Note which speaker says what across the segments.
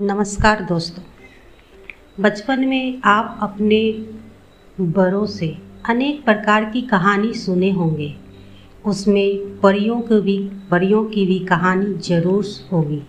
Speaker 1: नमस्कार दोस्तों। बचपन में आप अपने बड़ों से अनेक प्रकार की कहानी सुने होंगे। उसमें परियों की भी, परियों की भी कहानी ज़रूर होगी।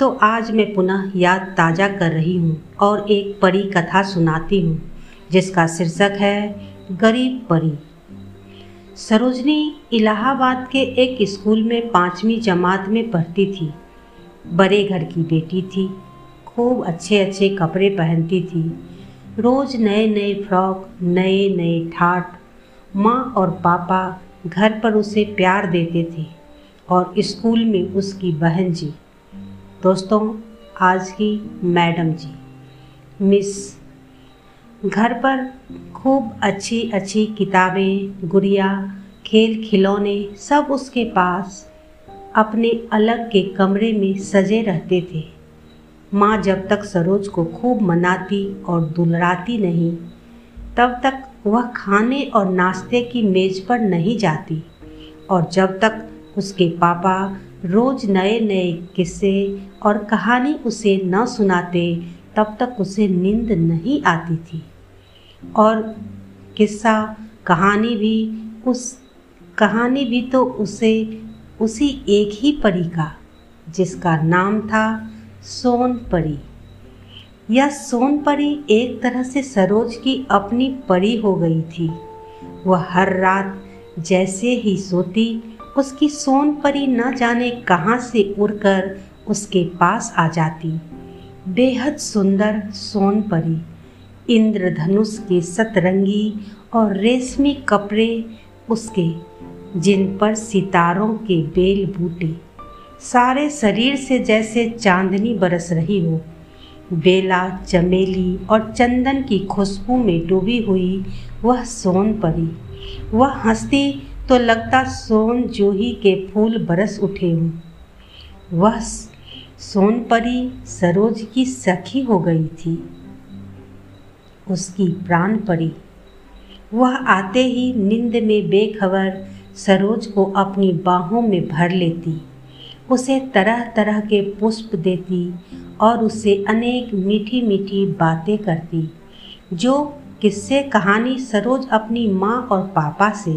Speaker 1: तो आज मैं पुनः याद ताज़ा कर रही हूँ और एक परी कथा सुनाती हूँ, जिसका शीर्षक है, गरीब परी। सरोजनी इलाहाबाद के एक स्कूल में पाँचवीं जमात में पढ़ती थी। बड़े घर की बेटी थी। खूब अच्छे अच्छे कपड़े पहनती थी। रोज़ नए नए फ्रॉक नए नए ठाट। माँ और पापा घर पर उसे प्यार देते थे और स्कूल में उसकी बहन जी। दोस्तों, आज की मैडम जी। मिस। घर पर खूब अच्छी अच्छी किताबें, गुड़िया, खेल खिलौने सब उसके पास अपने अलग के कमरे में सजे रहते थे। माँ जब तक सरोज को खूब मनाती और दुलराती नहीं, तब तक वह खाने और नाश्ते की मेज़ पर नहीं जाती। और जब तक उसके पापा रोज़ नए नए किस्से और कहानी उसे न सुनाते, तब तक उसे नींद नहीं आती थी। और किस्सा, कहानी भी उस, कहानी भी तो उसे उसी एक ही परी का, जिसका नाम था सोन परी। यह सोन परी एक तरह से सरोज की अपनी परी हो गई थी। वह हर रात जैसे ही सोती, उसकी सोन परी न जाने कहाँ से उड़कर उसके पास आ जाती। बेहद सुंदर सोन परी, इंद्रधनुष के सतरंगी और रेशमी कपड़े उसके जिन पर सितारों के बेल बूटे, सारे शरीर से जैसे चांदनी बरस रही हो। बेला, चमेली और चंदन की खुशबू में डूबी हुई वह सोन परी। वह हंसती तो लगता सोन जूही के फूल बरस उठे हों। वह सोन परी सरोज की सखी हो गई थी। उसकी प्राण परी। वह आते ही नींद में बेखबर सरोज को अपनी बाहों में भर लेती। उसे तरह तरह के पुष्प देती और उससे अनेक मीठी मीठी बातें करती, जो किस्से कहानी सरोज अपनी माँ और पापा से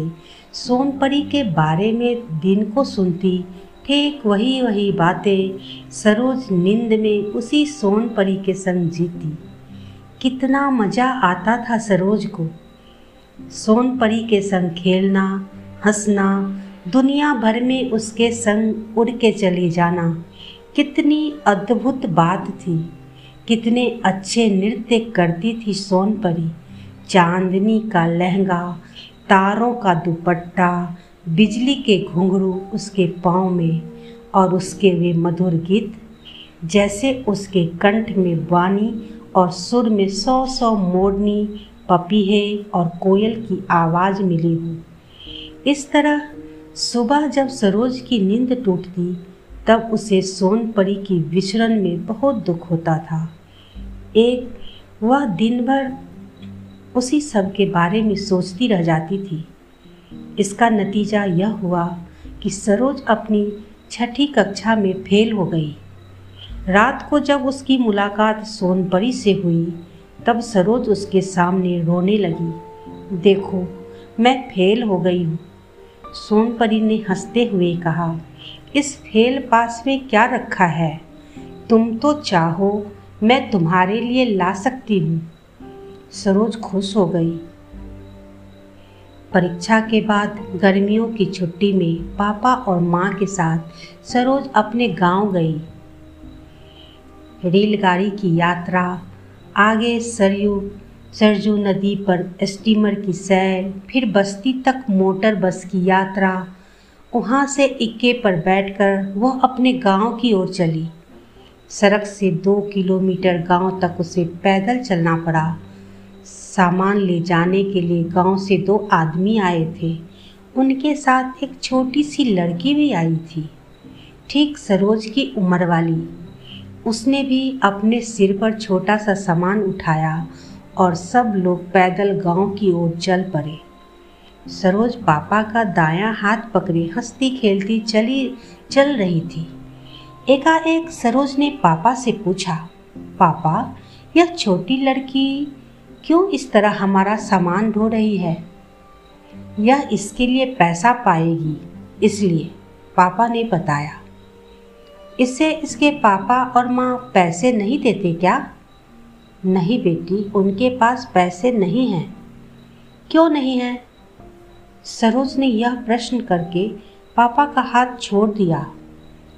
Speaker 1: सोनपरी के बारे में दिन को सुनती। ठीक वही वही बातें सरोज नींद में उसी सोनपरी के संग जीती। कितना मज़ा आता था सरोज को। सोनपरी के संग खेलना हंसना, दुनिया भर में उसके संग उड़ के चले जाना। कितनी अद्भुत बात थी। कितने अच्छे नृत्य करती थी सोनपरी चांदनी का लहंगा, तारों का दुपट्टा, बिजली के घुंघरू उसके पाँव में और उसके वे मधुर गीत। जैसे उसके कंठ में बानी और सुर में सौ सौ मोरनी, पपीहे और कोयल की आवाज़ मिली हुई इस तरह सुबह जब सरोज की नींद टूटती, तब उसे सोन परी की विचरण में बहुत दुख होता था। एक, वह दिन भर उसी सब के बारे में सोचती रह जाती थी। इसका नतीजा यह हुआ कि सरोज अपनी छठी कक्षा में फेल हो गई। रात को जब उसकी मुलाकात सोनपरी से हुई, तब सरोज उसके सामने रोने लगी। देखो, मैं फेल हो गई हूँ। सोनपरी ने हँसते हुए कहा, इस फेल पास में क्या रखा है? तुम तो चाहो, मैं तुम्हारे लिए ला सकती हूँ। सरोज खुश हो गई। परीक्षा के बाद गर्मियों की छुट्टी में पापा और माँ के साथ सरोज अपने गाँव गई। रेलगाड़ी की यात्रा, आगे सरयू सरजू नदी पर स्टीमर की सैर, फिर बस्ती तक मोटर बस की यात्रा। वहाँ से इक्के पर बैठकर वह अपने गाँव की ओर चली। सड़क से दो किलोमीटर गाँव तक उसे पैदल चलना पड़ा। सामान ले जाने के लिए गाँव से दो आदमी आए थे। उनके साथ एक छोटी सी लड़की भी आई थी, ठीक सरोज की उम्र वाली। उसने भी अपने सिर पर छोटा सा सामान उठाया और सब लोग पैदल गाँव की ओर चल पड़े। सरोज पापा का दायां हाथ पकड़े हंसती खेलती चली, चल रही थी। एकाएक सरोज ने पापा से पूछा, पापा, यह छोटी लड़की क्यों इस तरह हमारा सामान ढो रही है? यह इसके लिए पैसा पाएगी, इसलिए, पापा ने बताया। इससे इसके पापा और माँ पैसे नहीं देते क्या? नहीं बेटी, उनके पास पैसे नहीं हैं। क्यों नहीं है? सरोज ने यह प्रश्न करके पापा का हाथ छोड़ दिया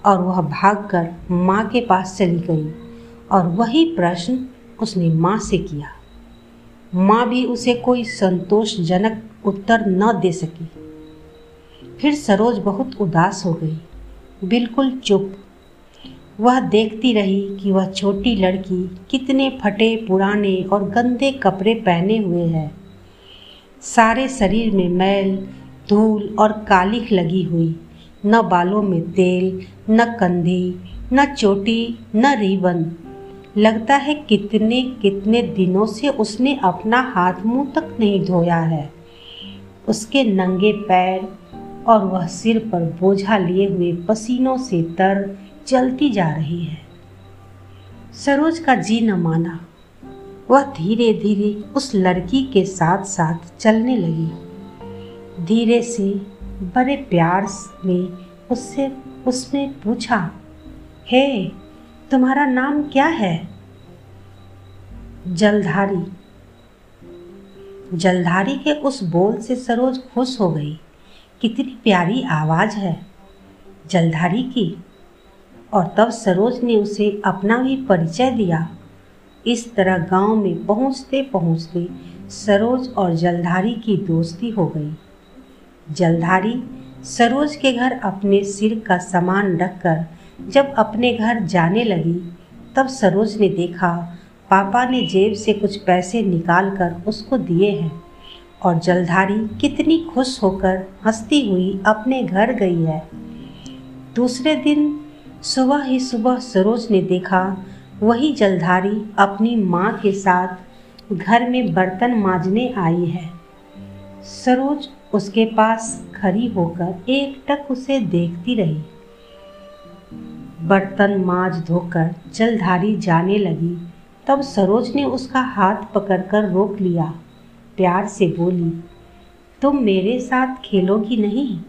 Speaker 1: और वह भागकर माँ के पास चली गई और वही प्रश्न उसने माँ से किया। माँ भी उसे कोई संतोषजनक उत्तर न दे सकी। फिर सरोज बहुत उदास हो गई। बिल्कुल चुप वह देखती रही कि वह छोटी लड़की कितने फटे पुराने और गंदे कपड़े पहने हुए है। सारे शरीर में मैल, धूल और कालिख लगी हुई। न बालों में तेल, न कंधी, न चोटी, न रिबन। लगता है कितने कितने दिनों से उसने अपना हाथ मुँह तक नहीं धोया है। उसके नंगे पैर और वह सिर पर बोझा लिए हुए पसीनों से तर चलती जा रही है। सरोज का जी न माना, वह धीरे धीरे उस लड़की के साथ साथ चलने लगी। धीरे से बड़े प्यार में उससे, उसने पूछा, हे, तुम्हारा नाम क्या है? जलधारी। जलधारी के उस बोल से सरोज खुश हो गई। कितनी प्यारी आवाज़ है। जलधारी की और तब सरोज ने उसे अपना भी परिचय दिया। इस तरह गाँव में पहुँचते पहुँचते सरोज और जलधारी की दोस्ती हो गई। जलधारी सरोज के घर अपने सिर का सामान रखकर जब अपने घर जाने लगी, तब सरोज ने देखा, पापा ने जेब से कुछ पैसे निकाल कर उसको दिए हैं और जलधारी कितनी खुश होकर हंसती हुई अपने घर गई है। दूसरे दिन सुबह ही सुबह सरोज ने देखा, वही जलधारी अपनी माँ के साथ घर में बर्तन मांजने आई है। सरोज उसके पास खड़ी होकर एक टक उसे देखती रही। बर्तन माज धोकर जलधारी जाने लगी। तब सरोज ने उसका हाथ पकड़कर रोक लिया। प्यार से बोली, तुम मेरे साथ खेलोगी नहीं?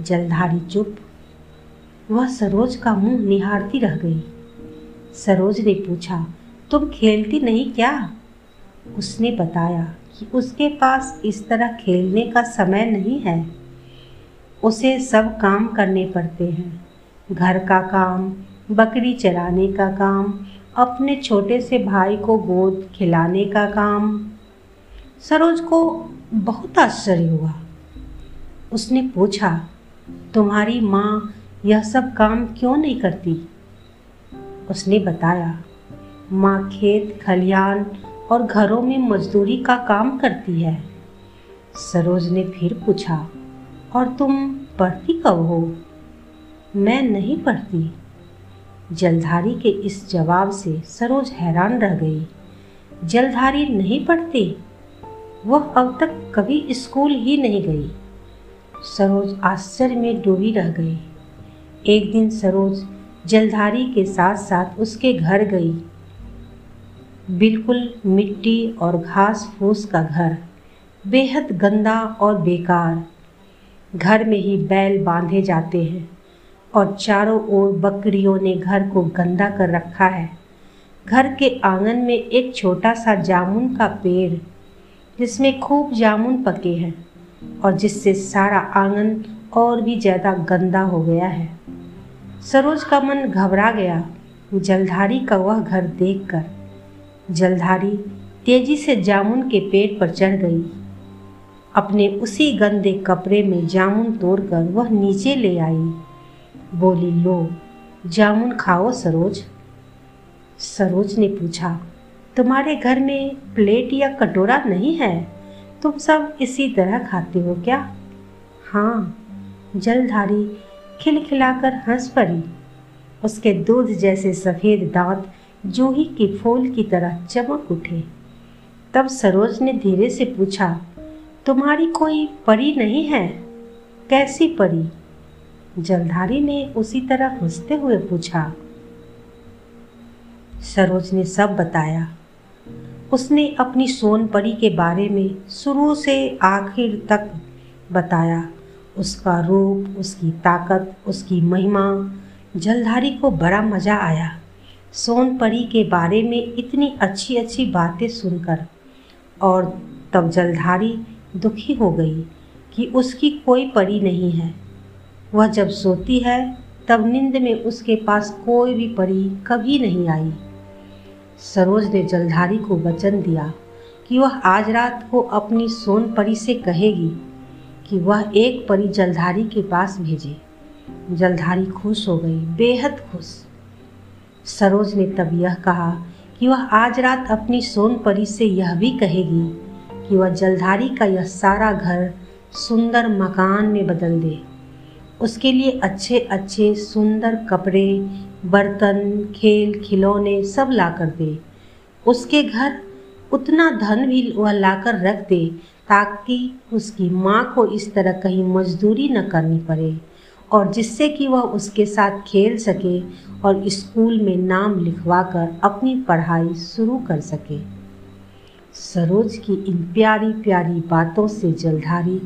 Speaker 1: जलधारी चुप वह सरोज का मुँह निहारती रह गई। सरोज ने पूछा, तुम खेलती नहीं क्या? उसने बताया कि उसके पास इस तरह खेलने का समय नहीं है। उसे सब काम करने पड़ते हैं। घर का काम, बकरी चराने का काम, अपने छोटे से भाई को गोद खिलाने का काम। सरोज को बहुत आश्चर्य हुआ। उसने पूछा, तुम्हारी माँ यह सब काम क्यों नहीं करती? उसने बताया, माँ खेत, खलियान और घरों में मजदूरी का काम करती है। सरोज ने फिर पूछा, और तुम पढ़ती कब हो? मैं नहीं पढ़ती। जलधारी के इस जवाब से सरोज हैरान रह गई। जलधारी नहीं पढ़ती? वह अब तक कभी स्कूल ही नहीं गई। सरोज आश्चर्य में डूबी रह गई। एक दिन सरोज जलधारी के साथ साथ उसके घर गई। बिल्कुल मिट्टी और घास फूस का घर, बेहद गंदा और बेकार। घर में ही बैल बांधे जाते हैं और चारों ओर बकरियों ने घर को गंदा कर रखा है। घर के आँगन में एक छोटा सा जामुन का पेड़, जिसमें खूब जामुन पके हैं और जिससे सारा आँगन और भी ज़्यादा गंदा हो गया है। सरोज का मन घबरा गया। जलधारी का वह घर देखकर। जलधारी तेज़ी से जामुन के पेड़ पर चढ़ गई। अपने उसी गंदे कपड़े में जामुन तोड़कर वह नीचे ले आई। बोली, लो, जामुन खाओ सरोज। सरोज ने पूछा, तुम्हारे घर में प्लेट या कटोरा नहीं है? तुम सब इसी तरह खाते हो क्या? हाँ जलधारी खिलखिलाकर हंस पड़ी। उसके दूध जैसे सफ़ेद दांत जूही की फूल की तरह चमक उठे। तब सरोज ने धीरे से पूछा, तुम्हारी कोई परी नहीं है? कैसी परी? जलधारी ने उसी तरह हँसते हुए पूछा। सरोज ने सब बताया। उसने अपनी सोन परी के बारे में शुरू से आखिर तक बताया। उसका रूप, उसकी ताकत, उसकी महिमा, जलधारी को बड़ा मज़ा आया। सोन परी के बारे में इतनी अच्छी अच्छी बातें सुनकर और तब जलधारी दुखी हो गई कि उसकी कोई परी नहीं है। वह जब सोती है, तब नींद में उसके पास कोई भी परी कभी नहीं आई। सरोज ने जलधारी को वचन दिया कि वह आज रात को अपनी सोन परी से कहेगी कि वह एक परी जलधारी के पास भेजे। जलधारी खुश हो गई, बेहद खुश। सरोज ने तब यह कहा कि वह आज रात अपनी सोन परी से यह भी कहेगी कि वह जलधारी का यह सारा घर सुंदर मकान में बदल दे। उसके लिए अच्छे अच्छे सुंदर कपड़े, बर्तन, खेल, खिलौने सब ला कर दे। उसके घर उतना धन भी वह लाकर रख दे ताकि उसकी माँ को इस तरह कहीं मजदूरी न करनी पड़े और जिससे कि वह उसके साथ खेल सके और स्कूल में नाम लिखवा कर अपनी पढ़ाई शुरू कर सके। सरोज की इन प्यारी प्यारी बातों से जलधारी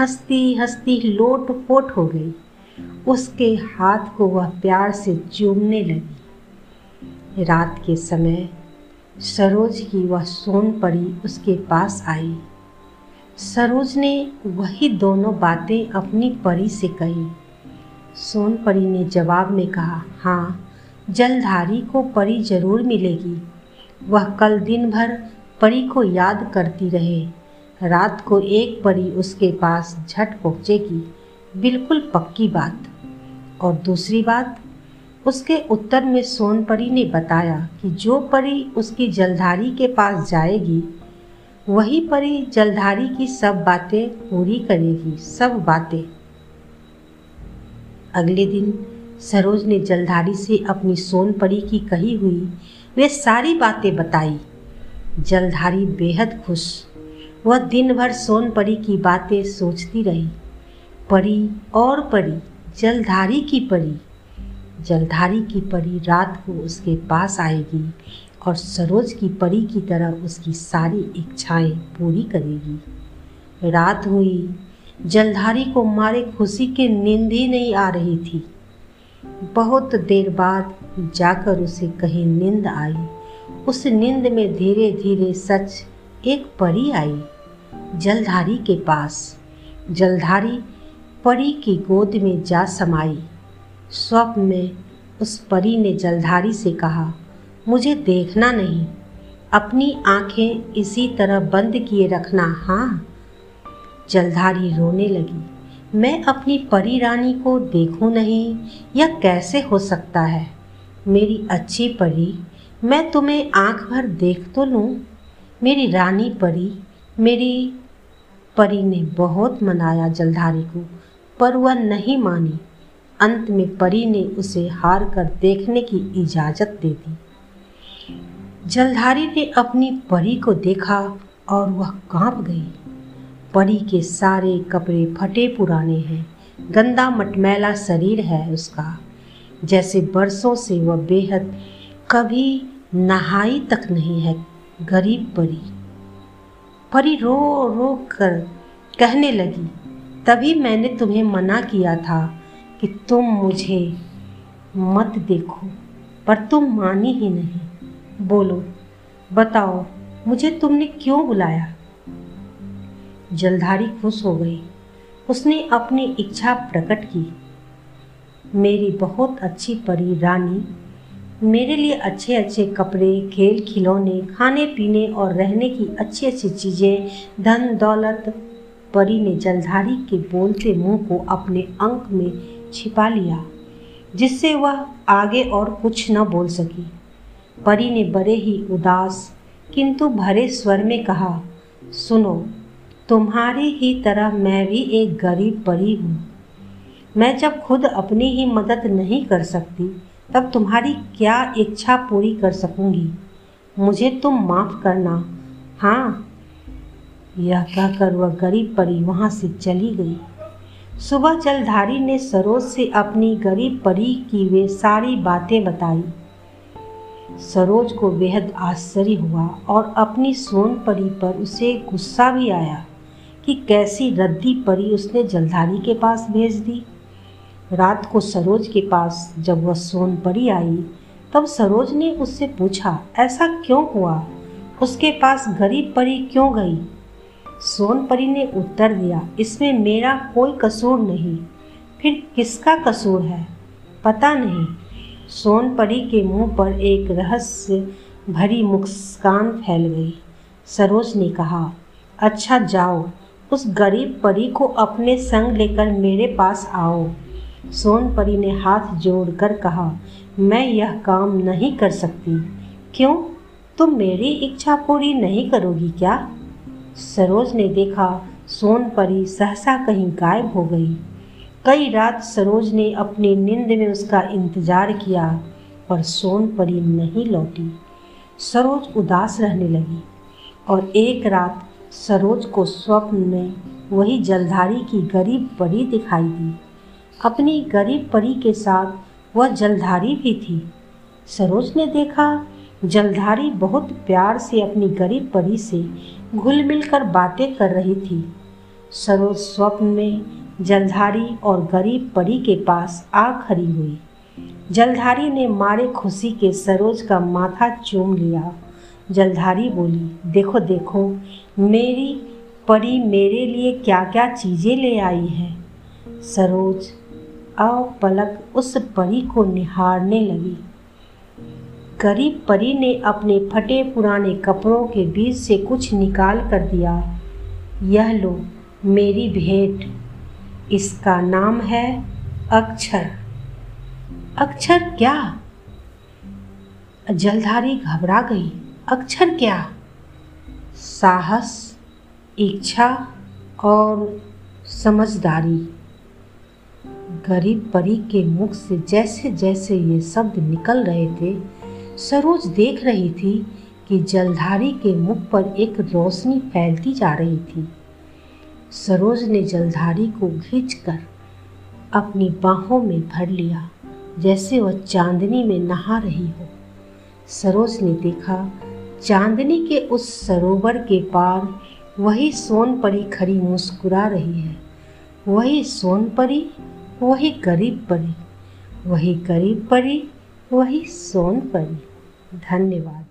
Speaker 1: हंसती हंसती लोट पोट हो गई। उसके हाथ को वह प्यार से चूमने लगी। रात के समय सरोज की वह सोन परी उसके पास आई। सरोज ने वही दोनों बातें अपनी परी से कही। सोन परी ने जवाब में कहा हाँ जलधारी को परी ज़रूर मिलेगी। वह कल दिन भर परी को याद करती रहे। रात को एक परी उसके पास झट पहुँचेगी। बिल्कुल पक्की बात। और दूसरी बात, उसके उत्तर में सोन परी ने बताया कि जो परी उसकी जलधारी के पास जाएगी वही परी जलधारी की सब बातें पूरी करेगी, सब बातें। अगले दिन सरोज ने जलधारी से अपनी सोन परी की कही हुई वे सारी बातें बताई। जलधारी बेहद खुश। वह दिन भर सोन परी की बातें सोचती रही। परी और परी, जलधारी की परी। जलधारी की परी रात को उसके पास आएगी। और सरोज की परी की तरह उसकी सारी इच्छाएँ पूरी करेगी। रात हुई। जलधारी को मारे खुशी के नींद ही नहीं आ रही थी। बहुत देर बाद जाकर उसे कहीं नींद आई। उस नींद में धीरे धीरे सच एक परी आई, जलधारी के पास। जलधारी परी की गोद में जा समाई। स्वप्न में उस परी ने जलधारी से कहा मुझे देखना नहीं। अपनी आँखें इसी तरह बंद किए रखना हाँ। जलधारी रोने लगी। मैं अपनी परी रानी को देखूँ नहीं यह कैसे हो सकता है? मेरी अच्छी परी, मैं तुम्हें आँख भर देख तो लूँ? मेरी रानी परी, मेरी परी ने बहुत मनाया जलधारी को, पर वह नहीं मानी। अंत में परी ने उसे हार कर देखने की इजाज़त दे दी। जलधारी ने अपनी परी को देखा और वह काँप गई। परी के सारे कपड़े फटे पुराने हैं। गंदा मटमैला शरीर है उसका। जैसे बरसों से वह बेहद कभी नहाई तक नहीं है, गरीब परी। परी रो रो कर कहने लगी, तभी मैंने तुम्हें मना किया था कि तुम मुझे मत देखो, पर तुम मानी ही नहीं। बोलो, बताओ, मुझे तुमने क्यों बुलाया? जलधारी खुश हो गई। उसने अपनी इच्छा प्रकट की। मेरी बहुत अच्छी परी रानी, मेरे लिए अच्छे अच्छे कपड़े, खेल खिलौने खाने पीने और रहने की अच्छी अच्छी चीज़ें, धन, दौलत, परी ने जलधारी के बोलते मुँह को अपने अंक में छिपा लिया, जिससे वह आगे और कुछ न बोल सकी। परी ने बड़े ही उदास, किंतु भरे स्वर में कहा, सुनो, तुम्हारी ही तरह मैं भी एक गरीब परी हूँ। मैं जब खुद अपनी ही मदद नहीं कर सकती, तब तुम्हारी क्या इच्छा पूरी कर सकूँगी? मुझे तुम माफ़ करना। हाँ। यह कहकर वह गरीब परी वहाँ से चली गई। सुबह जलधारी ने सरोज से अपनी गरीब परी की वे सारी बातें बताई। सरोज को बेहद आश्चर्य हुआ और अपनी सोन परी पर उसे गुस्सा भी आया कि कैसी रद्दी परी उसने जलधारी के पास भेज दी। रात को सरोज के पास जब वह सोन परी आई, तब सरोज ने उससे पूछा, ऐसा क्यों हुआ? उसके पास गरीब परी क्यों गई? सोन परी ने उत्तर दिया, इसमें मेरा कोई कसूर नहीं। फिर किसका कसूर है? पता नहीं। सोन परी के मुँह पर एक रहस्य भरी मुस्कान फैल गई। सरोज ने कहा अच्छा जाओ, उस गरीब परी को अपने संग लेकर मेरे पास आओ। सोनपरी ने हाथ जोड़कर कहा, मैं यह काम नहीं कर सकती। क्यों? तुम मेरी इच्छा पूरी नहीं करोगी क्या? सरोज ने देखा, सोनपरी सहसा कहीं गायब हो गई। कई रात सरोज ने अपनी नींद में उसका इंतज़ार किया पर सोन परी नहीं लौटी। सरोज उदास रहने लगी और एक रात सरोज को स्वप्न में वही जलधारी की गरीब परी दिखाई दी। अपनी गरीब परी के साथ वह जलधारी भी थी। सरोज ने देखा, जलधारी बहुत प्यार से अपनी गरीब परी से घुल मिलकर बातें कर रही थी। सरोज स्वप्न में जलधारी और गरीब परी के पास आ खड़ी हुई। जलधारी ने मारे खुशी के सरोज का माथा चूम लिया। जलधारी बोली, देखो देखो, मेरी परी मेरे लिए क्या क्या चीज़ें ले आई है? सरोज अव पलक उस परी को निहारने लगी। गरीब परी ने अपने फटे पुराने कपड़ों के बीच से कुछ निकाल कर दिया। यह लो, मेरी भेंट। इसका नाम है अक्षर। अक्षर क्या? जलधारी घबरा गई। अक्षर क्या? साहस, इच्छा और समझदारी। गरीब परी के मुख से जैसे जैसे ये शब्द निकल रहे थे, सरोज देख रही थी कि जलधारी के मुख पर एक रोशनी फैलती जा रही थी। सरोज ने जलधारी को खींचकर अपनी बाहों में भर लिया, जैसे वह चांदनी में नहा रही हो। सरोज ने देखा, चांदनी के उस सरोवर के पार वही सोन परी खड़ी मुस्कुरा रही है। वही सोन परी वही गरीब परी, वही गरीब परी, वही सोन परी धन्यवाद।